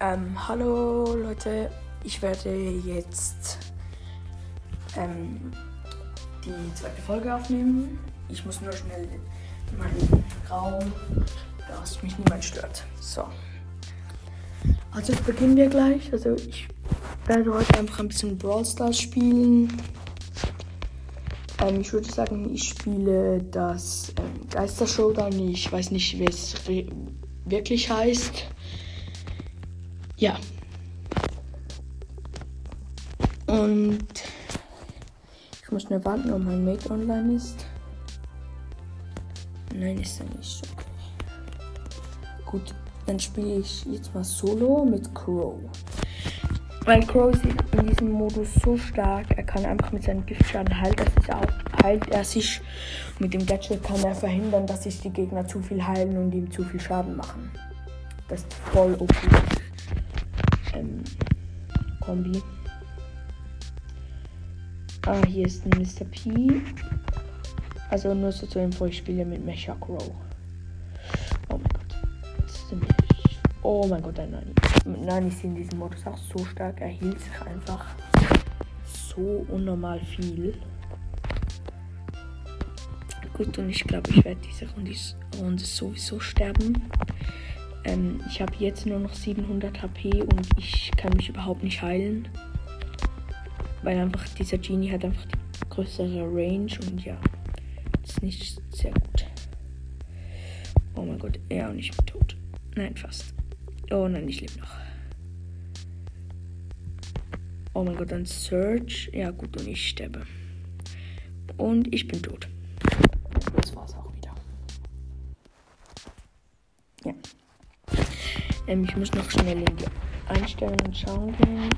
Ähm, hallo Leute, ich werde jetzt ähm, die zweite Folge aufnehmen. Ich muss nur schnell in meinen Raum, dass mich niemand stört. So. Also beginnen wir gleich. Also ich werde heute einfach ein bisschen Brawl Stars spielen. Ähm, ich würde sagen, ich spiele das ähm, Geister Showdown. Ich weiß nicht, wie es wirklich heißt. Ja. Und ich muss nur warten, ob mein Mate online ist. Nein, ist er nicht. Okay. Gut, dann spiele ich jetzt mal Solo mit Crow. Weil Crow ist in diesem Modus so stark, er kann einfach mit seinem Giftschaden heilt er auch, heilt er sich. Mit dem Gadget kann er verhindern, dass sich die Gegner zu viel heilen und ihm zu viel Schaden machen. Das ist voll okay. Ähm, Kombi. Ah, hier ist ein Mr. P. Also nur so zur Info, ich spiele mit Mecha Crow. Oh mein Gott. Oh mein Gott, ein Nani. Nani ist in diesem Modus auch so stark. Er hielt sich einfach so unnormal viel. Gut, und ich glaube, ich werde diese Runde, Runde sowieso sterben. Ähm, ich habe jetzt nur noch 700 HP und ich kann mich überhaupt nicht heilen. Weil einfach dieser Genie hat einfach die größere Range und ja, ist nicht sehr gut. Oh mein Gott, ja, und ich bin tot. Nein, fast. Oh nein, ich lebe noch. Oh mein Gott, ein Search. Ja, gut, und ich sterbe. Und ich bin tot. Das war's Ähm, ich muss noch schnell in die Einstellungen schauen gehen.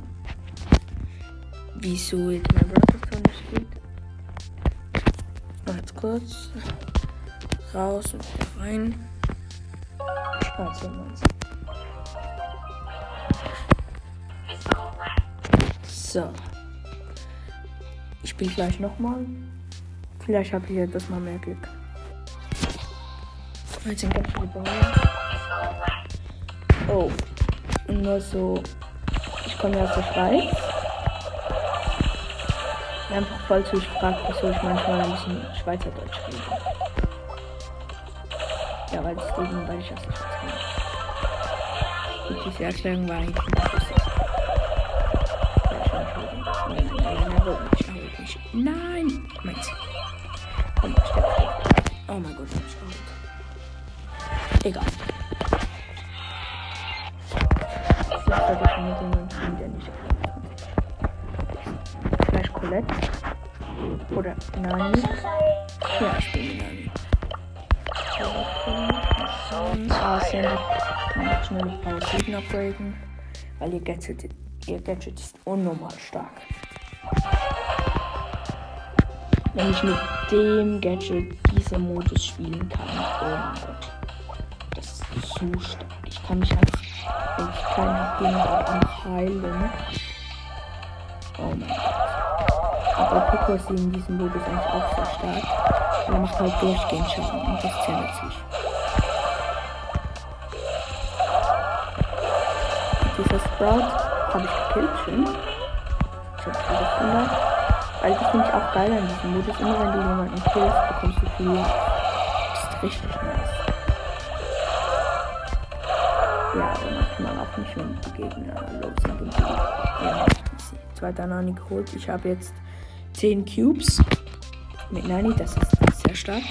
Wieso jetzt mein Broadcast nicht geht. Jetzt kurz. Raus und wieder rein. Schwarz meins. So. Ich spiele gleich nochmal. Vielleicht habe ich ja das mal mehr Glück. Jetzt sind ganz viele Bäume. Oh. Nur so. Ich komme ja aus der Schweiz. Einfach voll zu fragt, wieso ich manchmal ein bisschen Schweizerdeutsch rede. Ja, weil das Leben, weil ich aus der Schweiz komme. Und diese Erklärung war eigentlich nicht lustig. Nein! Meins. Oh mein Gott, ich out. Egal. Sollte ich mit jemandem spielen, der nicht Vielleicht Colette. Oder Nani. Ja, ich spiele Nani. Ah, Sandy kann auch schnell auf Power 7 upgraden. Weil ihr Gadget, ihr Gadget ist unnormal stark. Wenn ich mit dem Gadget diese Modus spielen kann. Oh mein Gott. Das ist so stark. Ich kann mich wenn ich mehr habe, einfach heilen. Oh mein Gott. Aber Pico ist in diesem Modus eigentlich auch sehr stark. Er macht halt durchgehend Schaden und das sehr nützlich. Dieser Sprout habe ich gekillt, schön. Ich habe 500. Weil das finde ich auch geil an diesem Modus. Immer wenn du jemanden killst, bekommst du viel. Das ist richtig nice. Ja, aber manchmal auch nicht, die Gegner die. Ja, zweiter Nani geholt. Ich habe jetzt 10 Cubes mit Nani, das ist sehr stark.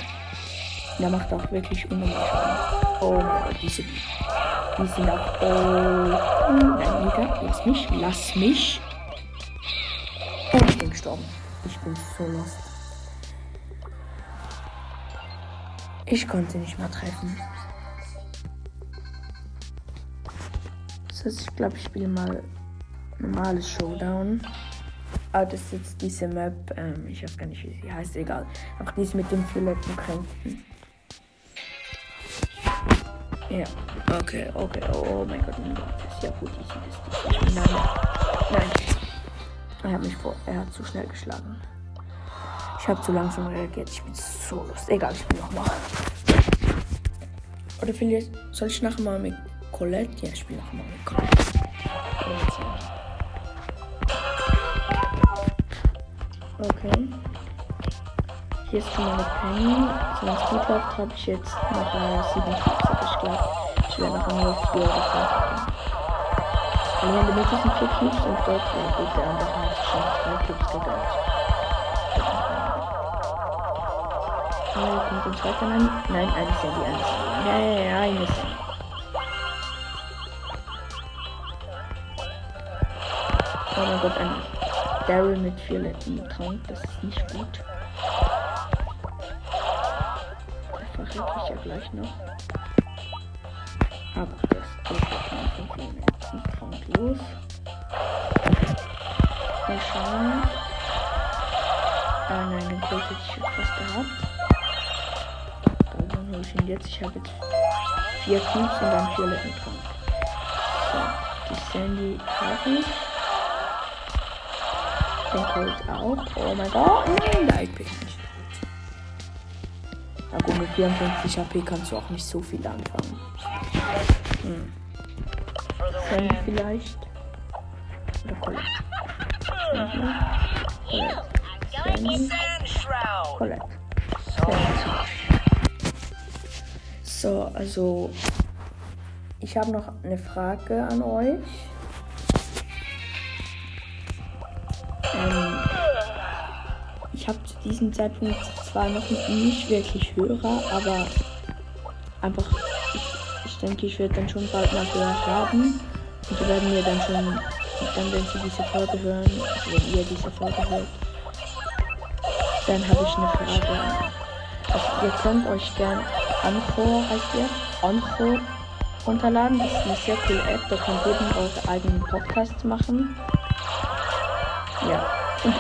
Und er macht auch wirklich unnormal Schaden. Oh mein Gott, diese. Die sind auch. Oh. Nein, Nita, lass mich. Lass mich. Und ich bin gestorben. Ich bin so lost. Ich konnte nicht mehr treffen. Das heißt, ich glaube, ich spiele mal normales Showdown. Ah, das ist jetzt diese Map. Ähm, ich weiß gar nicht, wie sie heißt. Egal. Auch dies mit den violetten Kränken. Ja, okay, okay. Oh, mein Gott, das ist ja gut. Ich das. Nein, nein. Er hat mich vor. Er hat zu schnell geschlagen. Ich habe zu langsam reagiert. Ich bin so lust. Egal, ich spiele nochmal. Oder vielleicht soll ich nachher mal mit Colette. Ja, ich spiele auch mal mit Colette. Okay. Hier ist schon meine Penny. So ein Speedlauf habe ich jetzt noch äh, eine 57. Ich glaube, ich werde noch nur 4 oder 5 haben. Und dann benutze ich 4 Cubes und dort ja, geht der andere hat schon 2 Cubes gegönnt. Oh, äh, kommt den zweiten an? Nein, alles ja die 1. Ja, ja, ja, ich muss sagen. Oh mein Gott, ein Daryl mit violetten Trank, das ist nicht gut. Das verrate ich ja gleich noch. Aber das geht jetzt von violetten Trank los. Mal schauen. Ah nein, den Colt hätte ich fast gehabt. Dann hole ich ihn jetzt. Ich habe jetzt vier Cubes und dann violetten Trank. So, die Sandy habe ich. Den Colt auch. Oh mein Gott, nein, der IP ist nicht. Ja gut, mit 54 HP kannst du auch nicht so viel anfangen. Hm. Sandy vielleicht. Oder Colette. Sandy. Colette. So, also ich habe noch eine Frage an euch. Diesem Zeitpunkt zwar noch nicht wirklich Hörer, aber einfach, ich, ich denke, ich werde dann schon bald mal Hörer haben. Und die werden mir dann schon, dann wenn sie diese Folge hören, also wenn ihr diese Folge hört, dann habe ich eine Frage. Also ihr könnt euch gern Anchor heißt ihr, Anchor runterladen. Das ist eine sehr coole App, da könnt ihr eure eigenen Podcasts machen. Ja. Und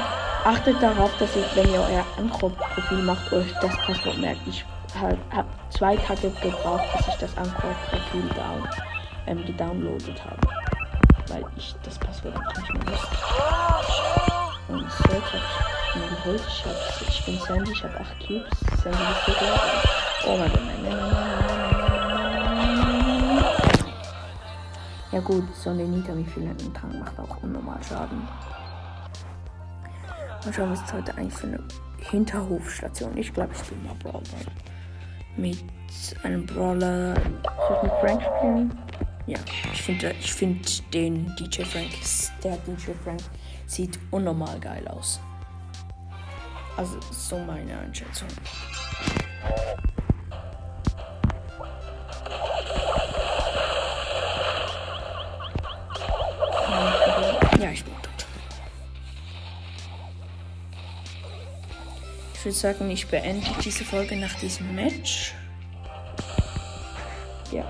achtet darauf, dass ihr, wenn ihr euer Anchor-Profil macht, euch das Passwort merkt. Ich habe hab zwei Tage gebraucht, bis ich das Anchor-Profil down, ähm, gedownloadet habe. Weil ich das Passwort nicht mehr wusste. Und so habe ich mir geholt. Ich, hab, ich bin Sandy, ich habe 8 Cubes. Sandy ist so klar. Oh mein Gott, nein, nein, nein, nein. Ja gut, so eine Nita wie viel Tank macht auch unnormal Schaden. Mal schauen, was es heute eigentlich für eine Hinterhofstation. Ich glaube, ich spiele mal Brawler. Mit einem Brawler. Soll ich mit Frank spielen? Ja, ich finde ich find den DJ Frank, der DJ Frank sieht unnormal geil aus. Also, so meine Einschätzung. Ich würde sagen, ich beende diese Folge nach diesem Match. Ja.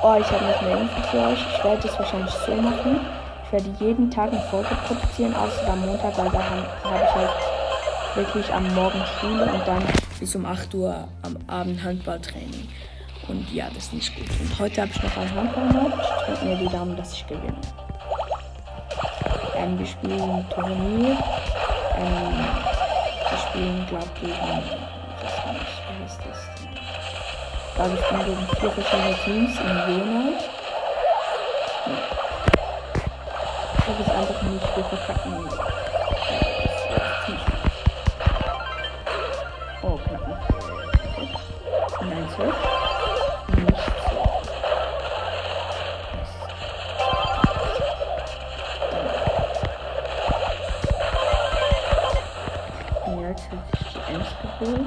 Oh, ich habe noch eine Info für euch. Ich werde es wahrscheinlich so machen. Ich werde jeden Tag eine Folge produzieren, außer am Montag, weil da habe hab ich halt wirklich am Morgen Schule und dann bis um 8 Uhr am Abend Handballtraining. Und ja, das ist nicht gut. Und heute habe ich noch ein Handballmatch. Drückt mir die Daumen, dass ich gewinne. Ähm, wir spielen ein Turnier. Ähm, wir spielen, glaube ich, gegen. Das nicht, wie heißt das? Ich glaube, ich spiele gegen vier verschiedene Teams in Jena. Ja. Ich habe es einfach nicht, wir verkacken. Oh, knapp. Nein, zwölf. Geholt.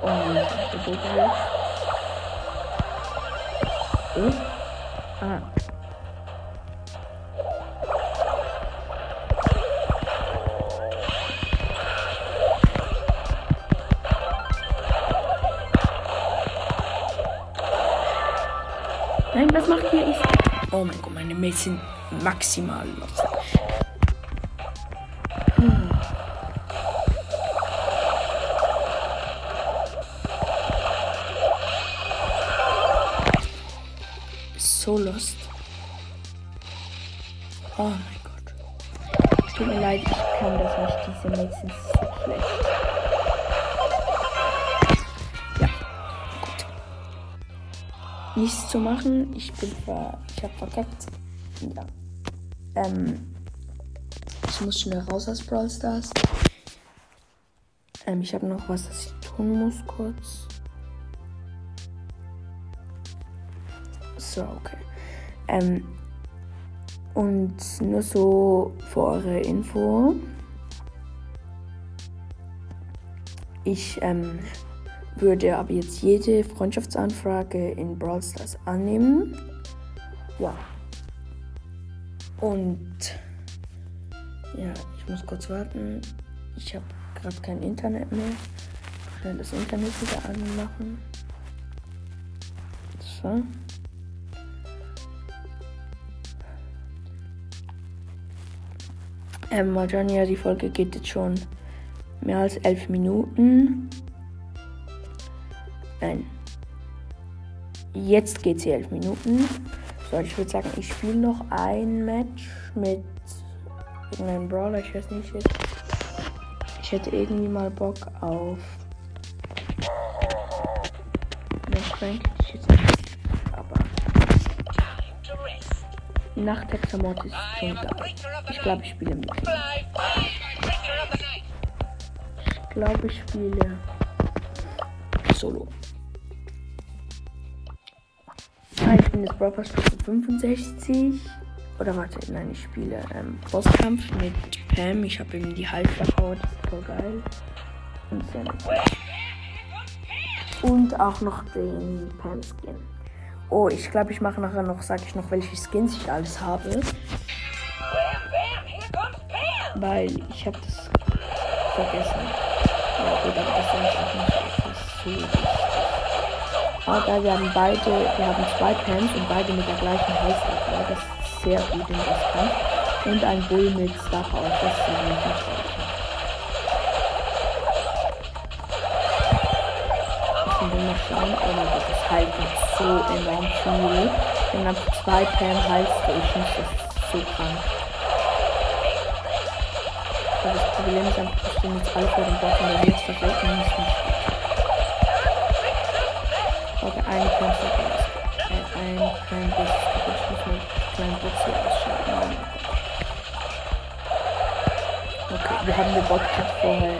Und die Boot Oh. Ah. Nein, was macht ihr? Ich oh mein Gott, meine sind maximal los. So lost. Oh mein Gott. Tut mir leid, ich kann das nicht. Diese Mails sind so schlecht. Ja, gut. Nichts zu machen. Ich bin ver. Ich hab verkackt. Ja. Ähm. Ich ich muss schnell raus aus Brawl Stars. Ähm, ich habe noch was, das ich tun muss, kurz. So, okay. Ähm, und nur so für eure Info. Ich ähm, würde aber jetzt jede Freundschaftsanfrage in Brawl Stars annehmen. Ja. Und ja, ich muss kurz warten. Ich habe gerade kein Internet mehr. Schnell das Internet wieder anmachen. So. Ähm, Marjania, die Folge geht jetzt schon mehr als elf Minuten. Nein. Jetzt geht sie elf Minuten. So, ich würde sagen, ich spiele noch ein Match mit irgendeinem Brawler. Ich weiß nicht jetzt. Ich hätte irgendwie mal Bock auf. Noch Frank. Nachthexamort ist schon da. Ich glaube, ich spiele mit. Ich glaube, ich spiele Solo. Ich bin jetzt Brawl Stufe 65. Oder warte, nein, ich spiele ähm, Bosskampf mit Pam. Ich habe ihm die Hals verhaut. Voll geil. Und, und auch noch den Pam-Skin. Oh, ich glaube, ich mache nachher noch, sage ich noch, welche Skins ich alles habe. Weil ich habe das vergessen. Ja gut, aber das ist auch nicht so wichtig. Aber wir haben beide, wir haben zwei Pams und beide mit der gleichen Heißlage. Das ist sehr gut das Kampf. Und ein Bull mit Star Power. Das ist ja nicht Ich will mal schauen, Gott, das jetzt so enorm viel. Wir haben zwei Pam Heil Stations, das ist so krank. Aber das Problem ist einfach, dass wir jetzt alle vor dem Bot und der jetzt vergleichen müssen. Okay, eine Pam äh, ein kein Bus. Ich muss mal kleinen Bus hier ausschalten. Okay, wir haben den Bot vorher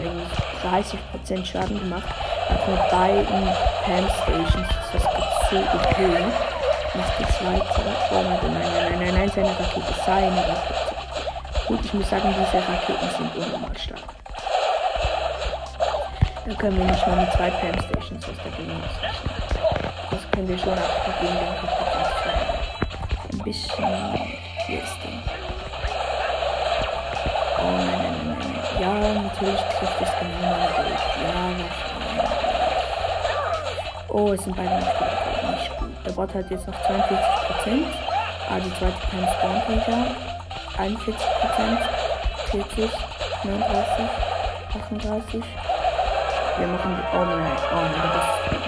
30% Schaden gemacht. Mit beiden Pam Stations. Das gibt so okay. Jetzt geht's weiter. Oh mein Gott, nein, nein, nein, nein, seine Rakete, seine Rakete. Gut, ich muss sagen, diese Raketen sind unnormal stark. Da können wir nicht mal mit zwei Pam Stations was dagegen ausrichten. Das können wir schon auch dagegen denken. Ein bisschen. Hier ist der. Oh nein, nein, nein, nein. Ja, natürlich trifft es genau meine Bild. Ja. Oh, es sind beide nicht gut. Der Bot hat jetzt noch 42%. Ah, die zweite Pam spawnt wieder. 41%, 40, 39, 38. Wir machen die. Oh nein, oh nein, das ist.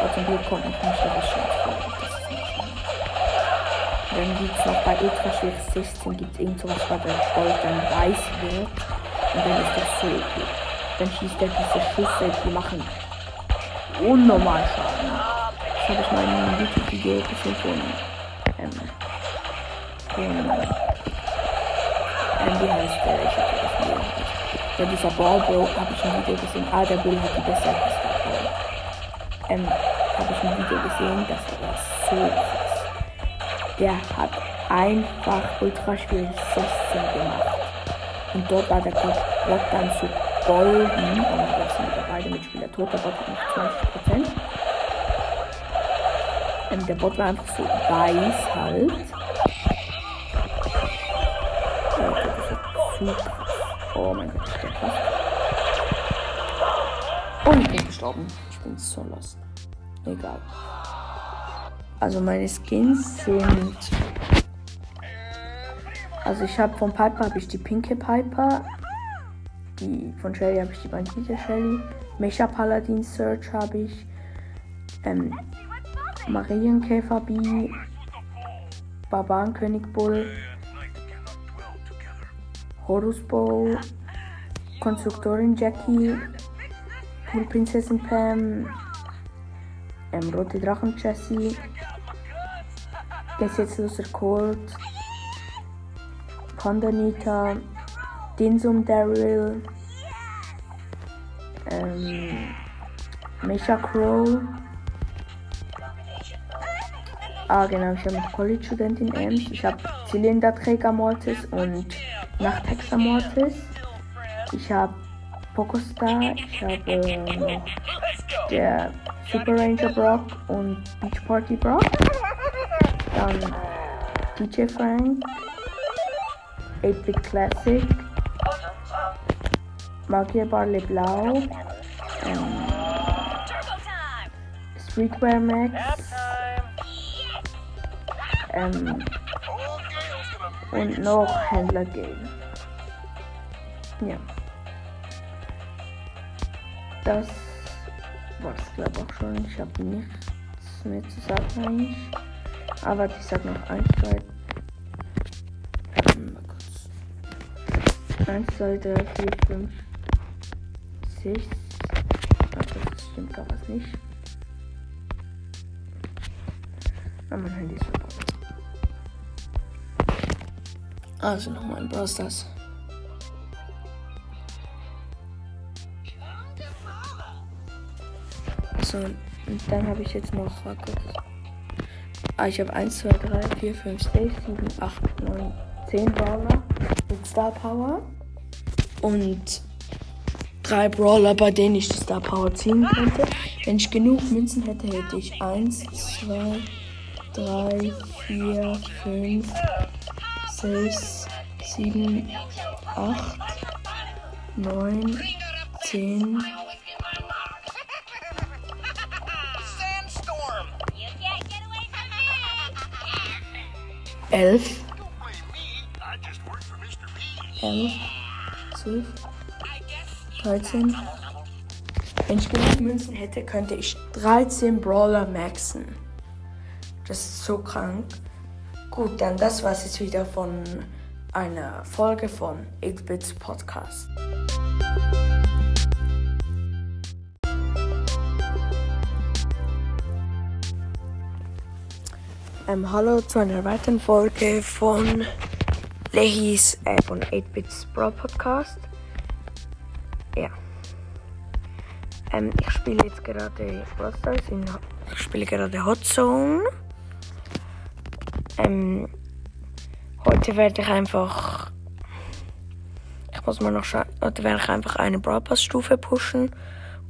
Aber zum Glück kommt noch nicht der Chance Dann gibt es noch bei Ultra Schwere 16 gibt es irgend sowas, was der Gold dann weiß wird. Und dann ist das so okay. Dann schießt er diese Schüsse, die machen unnormal Schaden. Das habe ich mal in einem YouTube-Video gesehen von ähm, von ähm, wie heißt der? Ich habe das Video. Ja, dieser Ballbro habe ich ein Video gesehen. Ah, der Bull hat die bessere Pistole. Ähm, habe ich ein Video gesehen, das war so krass. Der hat einfach ultra schwierig 16 gemacht. Und dort war der Bot dann so golden. Und das sind beide Mitspieler tot. Der Bot hat noch 20%. Ähm, der Bot war einfach so weiß halt. zu krass. Oh mein Gott, ist der krass. Und ich bin gestorben. Ich bin so lost. Egal. Also meine Skins sind. Also ich habe von Piper habe ich die pinke Piper. Die von Shelly habe ich die Bandite Shelly. Mecha Paladin Search habe ich. Ähm, Marienkäfer B. Barbarenkönig Bull. Horus Bow, Konstruktorin Jackie, Prinzessin Pam, ähm, Rote Drachen Jessie, Gesetzloser Colt, Condanita, Dinsum Daryl, ähm, Mecha Crow. Ah, genau, ich habe noch College-Studentin Ems. Ich habe Zylinderträger Mortis und Nachthexer Mortis. Ich habe Pokostar. Ich habe noch der Super Ranger Brock und Beach Party Brock. Dann DJ Frank. 8-Bit Classic. Magier Barley Blau. Ähm, Streetwear Max. Ähm, und noch Händler gehen. Ja. Das war's glaube ich auch schon. Ich habe nichts mehr zu sagen eigentlich. Aber ich sag noch 1, 2, mal kurz. 1, 2, 3, 4, 5, 6. Also das stimmt gar was nicht. Ah, mein Handy ist verpackt. Also nochmal ein Brawl Stars. So, und dann habe ich jetzt noch. Ah, ich habe 1, 2, 3, 4, 5, 6, 7, 8, 9, 10 Brawler mit Star Power. Und drei Brawler, bei denen ich die Star Power ziehen könnte. Wenn ich genug Münzen hätte, hätte ich 1, 2, 3, 4, 5, 6, 7, 8, 9, 10, Elf. Elf. Zwölf. 13. Wenn ich genug Münzen hätte, könnte ich 13 Brawler maxen. Das ist so krank. Gut, dann das war's jetzt wieder von einer Folge von 8-Bits Podcast. Ähm, hallo zu einer weiteren Folge von Lehis äh, von 8-Bits Brawl Podcast. Ähm, ich spiele jetzt gerade Stars in, ich spiele gerade Hot Zone. Ähm, heute werde ich einfach, ich muss mal noch schauen, heute werde ich einfach eine Brawl Pass Stufe pushen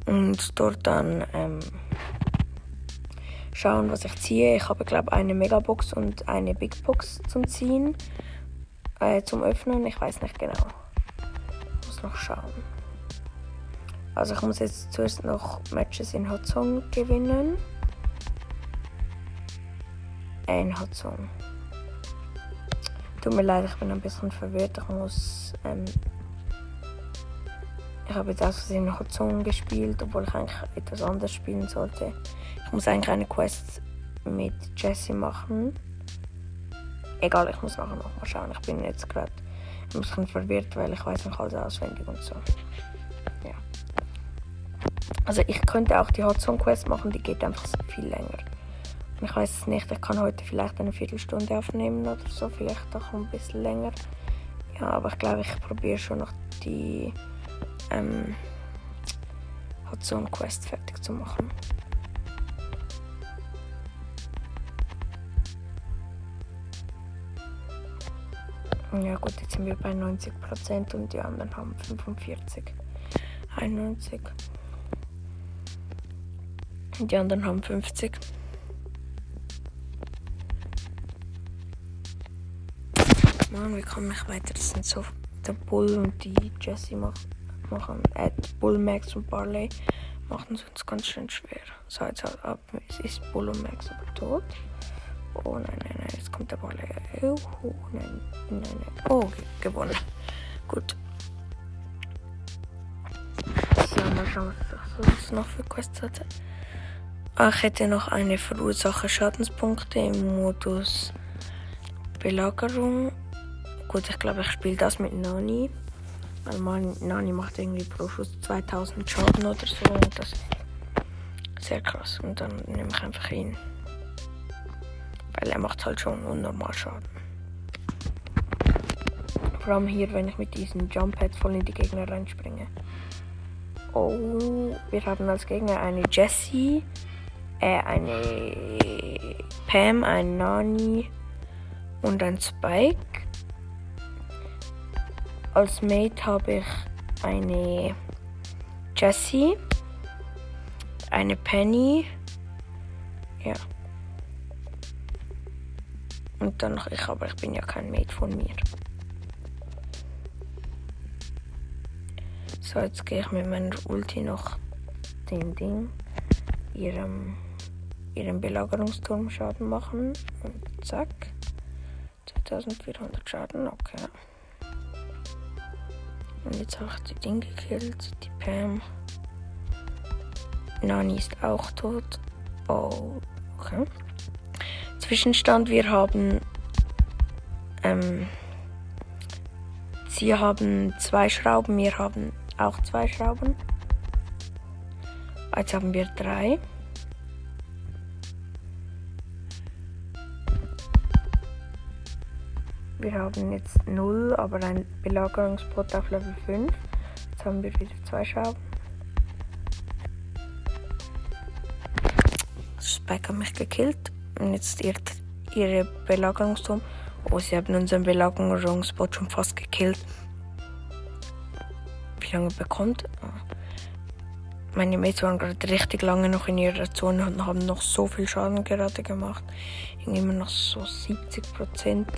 und dort dann ähm, schauen, was ich ziehe. Ich habe glaube eine Megabox und eine Big Box zum Ziehen, äh, zum Öffnen. Ich weiß nicht genau. Ich muss noch schauen. Also ich muss jetzt zuerst noch Matches in Hot Zone gewinnen. Äh, in Hot Zone. Tut mir leid, ich bin ein bisschen verwirrt. Ich muss. Ähm, ich habe jetzt aus Versehen Hot Zone gespielt, obwohl ich eigentlich etwas anderes spielen sollte. Ich muss eigentlich eine Quest mit Jesse machen. Egal, ich muss nachher noch mal schauen. Ich bin jetzt gerade ein bisschen verwirrt, weil ich weiß nicht alles auswendig und so. Also ich könnte auch die Hot Zone Quest machen, die geht einfach viel länger. Ich weiß es nicht, ich kann heute vielleicht eine Viertelstunde aufnehmen oder so, vielleicht auch ein bisschen länger. Ja, aber ich glaube, ich probiere schon noch die ähm, Hot Zone Quest fertig zu machen. Ja gut, jetzt sind wir bei 90% und die anderen haben 45. 91. Und die anderen haben 50. Mann, wie komme ich weiter? Das sind so der Bull und die Jessie mach, machen. Äh, Bull, Max und Barley machen es uns ganz schön schwer. So, jetzt halt ab. Es ist Bull und Max aber tot. Oh nein, nein, nein, jetzt kommt der Barley. Oh, nein, nein, nein. Oh, ge- gewonnen. Gut. So, mal schauen, was sonst noch für Quests hatte. Ich hätte noch eine Verursache Schadenspunkte im Modus Belagerung. Gut, ich glaube, ich spiele das mit Nani. Weil man, Nani macht irgendwie pro Schuss 2000 Schaden oder so. Und das ist sehr krass. Und dann nehme ich einfach ihn. Weil er macht halt schon unnormal Schaden. Vor allem hier, wenn ich mit diesen Jump Pads voll in die Gegner reinspringe. Oh, wir haben als Gegner eine Jessie, äh, eine Pam, ein Nani und ein Spike. Als Mate habe ich eine Jessie, eine Penny, ja. Und dann noch ich, aber ich bin ja kein Mate von mir. So, jetzt gehe ich mit meiner Ulti noch den Ding, ihrem, ihrem Belagerungsturm Schaden machen. Und zack. 2400 Schaden, okay. Und jetzt habe ich die Ding gekillt, die Pam. Nani ist auch tot. Oh, okay. Zwischenstand, wir haben. Ähm, sie haben zwei Schrauben, wir haben auch zwei Schrauben. Jetzt haben wir drei. Wir haben jetzt 0, aber ein Belagerungsbot auf Level 5. Jetzt haben wir wieder zwei Schrauben. Spike hat mich gekillt. Und jetzt irrt ihre Belagerungsturm. Oh, sie haben unseren Belagerungsbot schon fast gekillt. Wie lange bekommt? Meine Mates waren gerade richtig lange noch in ihrer Zone und haben noch so viel Schaden gerade gemacht. Immer noch so 70 Prozent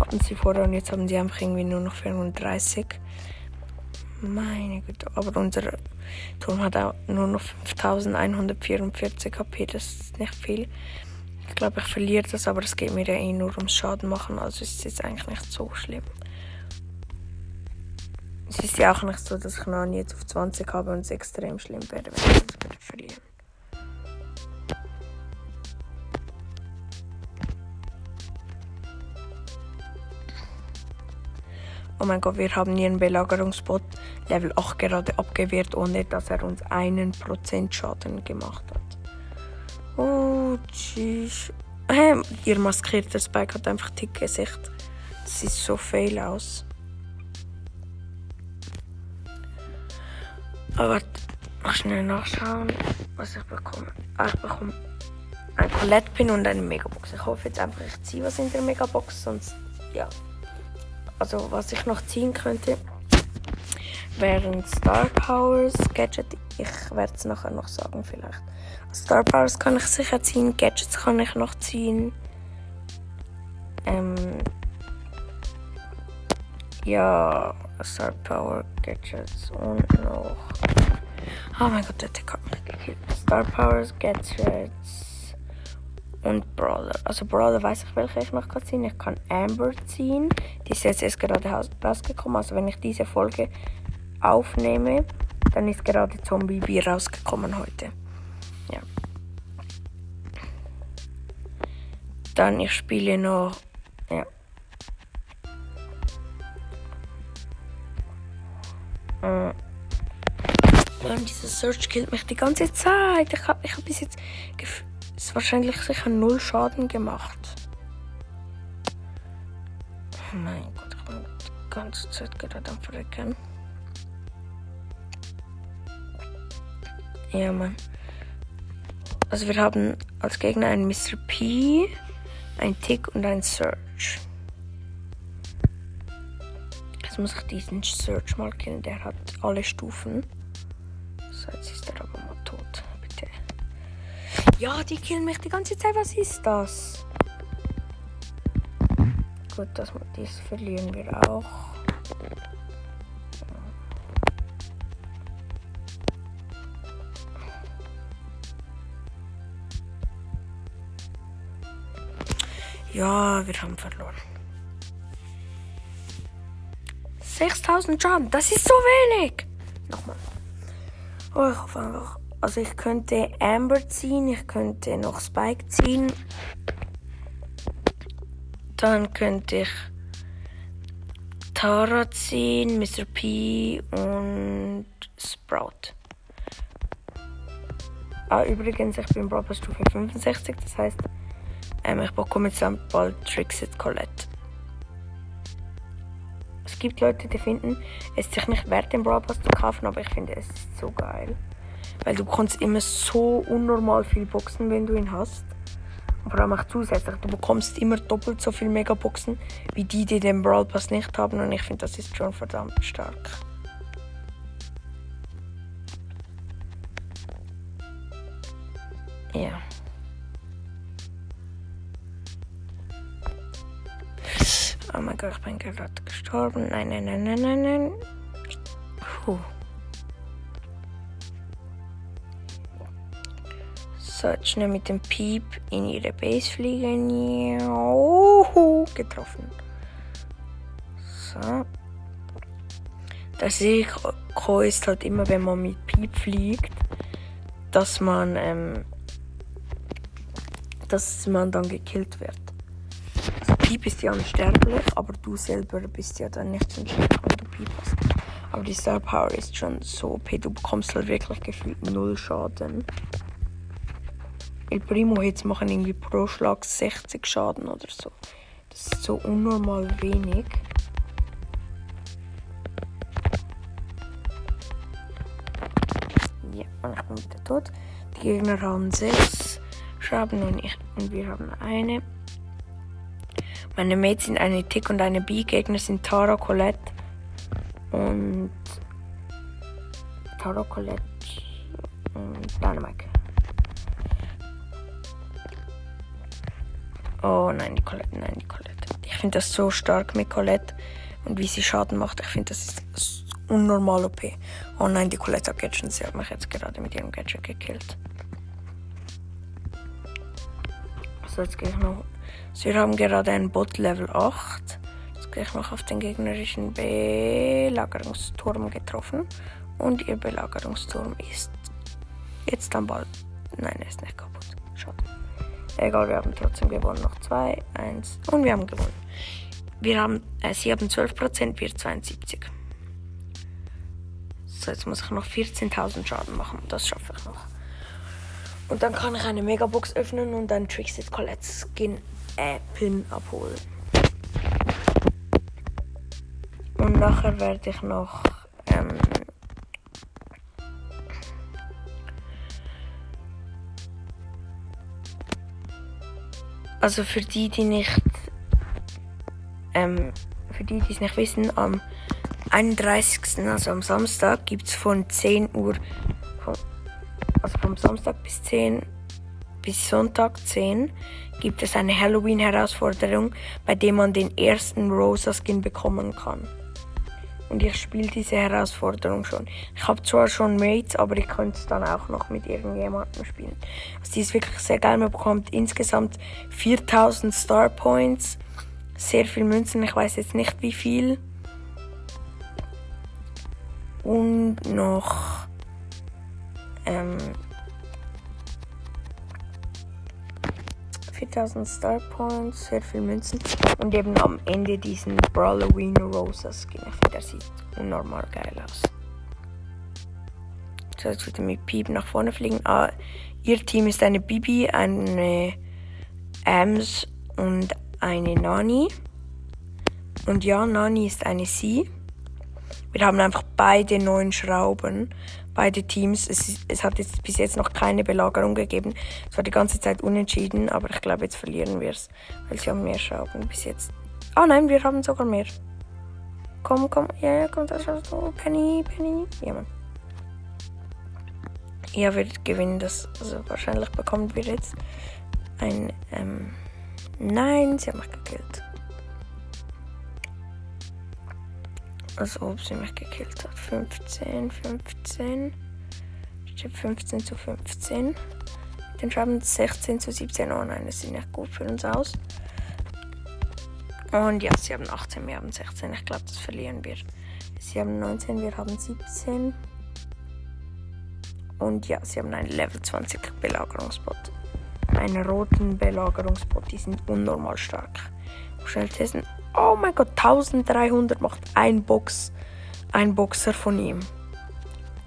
hatten sie vorher und jetzt haben sie einfach irgendwie nur noch 35. Meine Güte, aber unser Turm hat auch nur noch 5144 HP, das ist nicht viel. Ich glaube, ich verliere das, aber es geht mir ja eh nur ums Schaden machen, also ist es jetzt eigentlich nicht so schlimm. Es ist ja auch nicht so, dass ich noch jetzt auf 20 habe und es extrem schlimm wäre, wenn ich das verlieren. Oh mein Gott, wir haben einen Belagerungsbot Level 8 gerade abgewehrt, ohne dass er uns einen Prozent Schaden gemacht hat. Oh, tschüss. Hey, ihr maskierter Spike hat einfach dick Gesicht. Das sieht so fail aus. Aber noch schnell nachschauen, was ich bekomme. Ah, ich bekomme ein Colette-Pin und eine Megabox. Ich hoffe jetzt einfach, ich ziehe was in der Megabox, sonst, ja. Also, was ich noch ziehen könnte, wären Star Powers, Gadget. Ich werde es nachher noch sagen, vielleicht. Star Powers kann ich sicher ziehen, Gadgets kann ich noch ziehen. Ähm, ja, Star Power Gadgets und noch. Oh mein Gott, der hat mich gekillt. Star Powers Gadgets und Brawler. Also Brawler weiß ich, welche ich noch kann ziehen. Ich kann Amber ziehen. Die ist jetzt erst gerade rausgekommen. Also wenn ich diese Folge aufnehme, dann ist gerade Zombie B rausgekommen heute. Ja. Dann ich spiele noch. Ja. Äh. Dieser Search killt mich die ganze Zeit. Ich habe ich hab bis jetzt ist wahrscheinlich sicher null Schaden gemacht. Oh mein Gott, ich bin die ganze Zeit gerade am Verrecken. Ja, Mann. Also wir haben als Gegner einen Mr. P, ein Tick und ein Search. Jetzt muss ich diesen Search mal killen. Der hat alle Stufen. So, jetzt ist er aber mal tot. Ja, die killen mich die ganze Zeit. Was ist das? Gut, das, dies verlieren wir auch. Ja, wir haben verloren. 6000 Schaden, das ist so wenig. Nochmal. Oh, ich hoffe einfach. Also ich könnte Amber ziehen, ich könnte noch Spike ziehen. Dann könnte ich Tara ziehen, Mr. P und Sprout. Ah, übrigens, ich bin Brawl Stufe 65, das heißt, ähm, ich bekomme jetzt bald Trixit Colette. gibt Leute, die finden, es sich nicht wert, den Brawl Pass zu kaufen, aber ich finde es so geil. Weil du kannst immer so unnormal viel boxen, wenn du ihn hast. Und vor allem auch zusätzlich, du bekommst immer doppelt so viel Megaboxen, wie die, die den Brawl Pass nicht haben. Und ich finde, das ist schon verdammt stark. Ja. Oh mein Gott, ich bin gerade gestorben. Nein, nein, nein, nein, nein, nein. Puh. Jetzt schnell mit dem Piep in ihre Base fliegen. Juhu, getroffen. So. Das Risiko ist halt immer, wenn man mit Piep fliegt, dass man, ähm, dass man dann gekillt wird. Piep ist ja unsterblich, aber du selber bist ja dann nicht unsterblich, wenn du Piep hast. Aber die Star Power ist schon so OP, du bekommst halt wirklich gefühlt null Schaden. El Primo Hits machen irgendwie pro Schlag 60 Schaden oder so. Das ist so unnormal wenig. Ja, und ich bin wieder tot. Die Gegner haben 6 Schaden und, ich, und wir haben eine. Meine Mates sind eine Tick und eine B. Gegner sind Tara, Colette und Tara, Colette und Dynamite. Oh nein, die Colette, nein, die Colette. Ich finde das so stark mit Colette und wie sie Schaden macht. Ich finde das ist unnormal OP. Oh nein, die Colette hat Gadget. Sie hat mich jetzt gerade mit ihrem Gadget gekillt. So, jetzt gehe ich noch wir haben gerade einen Bot Level 8. Jetzt gehe ich noch auf den gegnerischen Belagerungsturm getroffen. Und ihr Belagerungsturm ist jetzt dann bald. Nein, er ist nicht kaputt. Schade. Egal, wir haben trotzdem gewonnen. Noch 2, 1 und wir haben gewonnen. Wir haben, äh, sie haben 12%, wir 72. So, jetzt muss ich noch 14.000 Schaden machen. Das schaffe ich noch. Und dann kann ich eine Megabox öffnen und dann Trixie's Colette Skin äh, Pin abholen. Und nachher werde ich noch ähm, also für die, die nicht ähm, für die, die es nicht wissen, am 31. also am Samstag gibt es von 10 Uhr von, also vom Samstag bis 10 bis Sonntag 10 gibt es eine Halloween-Herausforderung, bei der man den ersten Rosa-Skin bekommen kann. Und ich spiele diese Herausforderung schon. Ich habe zwar schon Mates, aber ich könnte es dann auch noch mit irgendjemandem spielen. Also die ist wirklich sehr geil. Man bekommt insgesamt 4000 Star Points, sehr viel Münzen. Ich weiß jetzt nicht wie viel. Und noch ähm, 4000 Star Points, sehr viel Münzen und eben am Ende diesen Brawloween Rosa Skin. Ich finde, der sieht unnormal geil aus. So, jetzt wieder mit Piep nach vorne fliegen. Ah, ihr Team ist eine Bibi, eine Ams und eine Nani. Und ja, Nani ist eine Sie. Wir haben einfach beide neun Schrauben beide Teams. Es, es hat jetzt bis jetzt noch keine Belagerung gegeben. Es war die ganze Zeit unentschieden, aber ich glaube, jetzt verlieren wir es, weil sie haben mehr Schrauben bis jetzt. Ah oh nein, wir haben sogar mehr. Komm, komm, ja, ja, komm, das hast du. Penny, Penny. Ja, Mann. Ja, wir gewinnen das. Also wahrscheinlich bekommen wir jetzt ein. Ähm, nein, sie haben mich gekillt. Als ob sie mich gekillt hat. 15, 15. Steht 15 zu 15. Dann schreiben 16 zu 17. Oh nein, das sieht nicht gut für uns aus. Und ja, sie haben 18, wir haben 16. Ich glaube, das verlieren wir. Sie haben 19, wir haben 17. Und ja, sie haben einen Level 20 Belagerungsbot. Einen roten Belagerungsbot, die sind unnormal stark. Schnell testen. Oh mein Gott, 1300 macht ein Box, ein Boxer von ihm.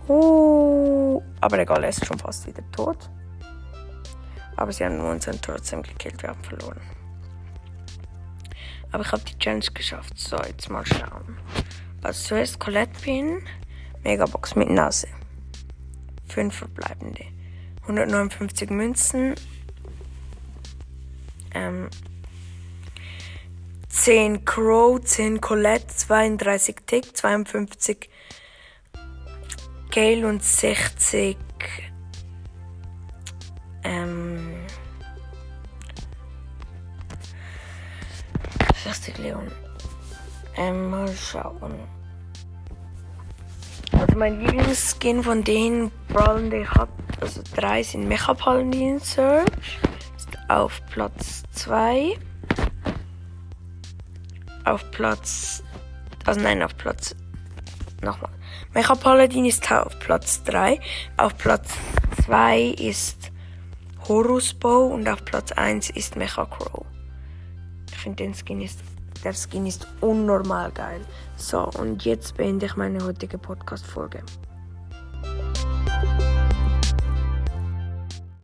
Uh, aber egal, er ist schon fast wieder tot. Aber sie haben uns trotzdem gekillt, wir haben verloren. Aber ich habe die Challenge geschafft. So, jetzt mal schauen. Also zuerst Colette Pin, Megabox mit Nase. Fünf verbleibende. 159 Münzen. Ähm, 10 Crow, 10 Colette, 32 Tick, 52 Gale und 60 ähm, 60 Leon. Ähm, mal schauen. Also mein Lieblingsskin von den Brawlern, die ich habe, also drei sind Mecha Paladin Search. Ist auf Platz 2. Auf Platz. Also nein, auf Platz. Nochmal. Mecha Paladin ist auf Platz 3. Auf Platz 2 ist Horus Bow und auf Platz 1 ist Mecha Crow. Ich finde den Skin ist. Der Skin ist unnormal geil. So, und jetzt beende ich meine heutige Podcast-Folge.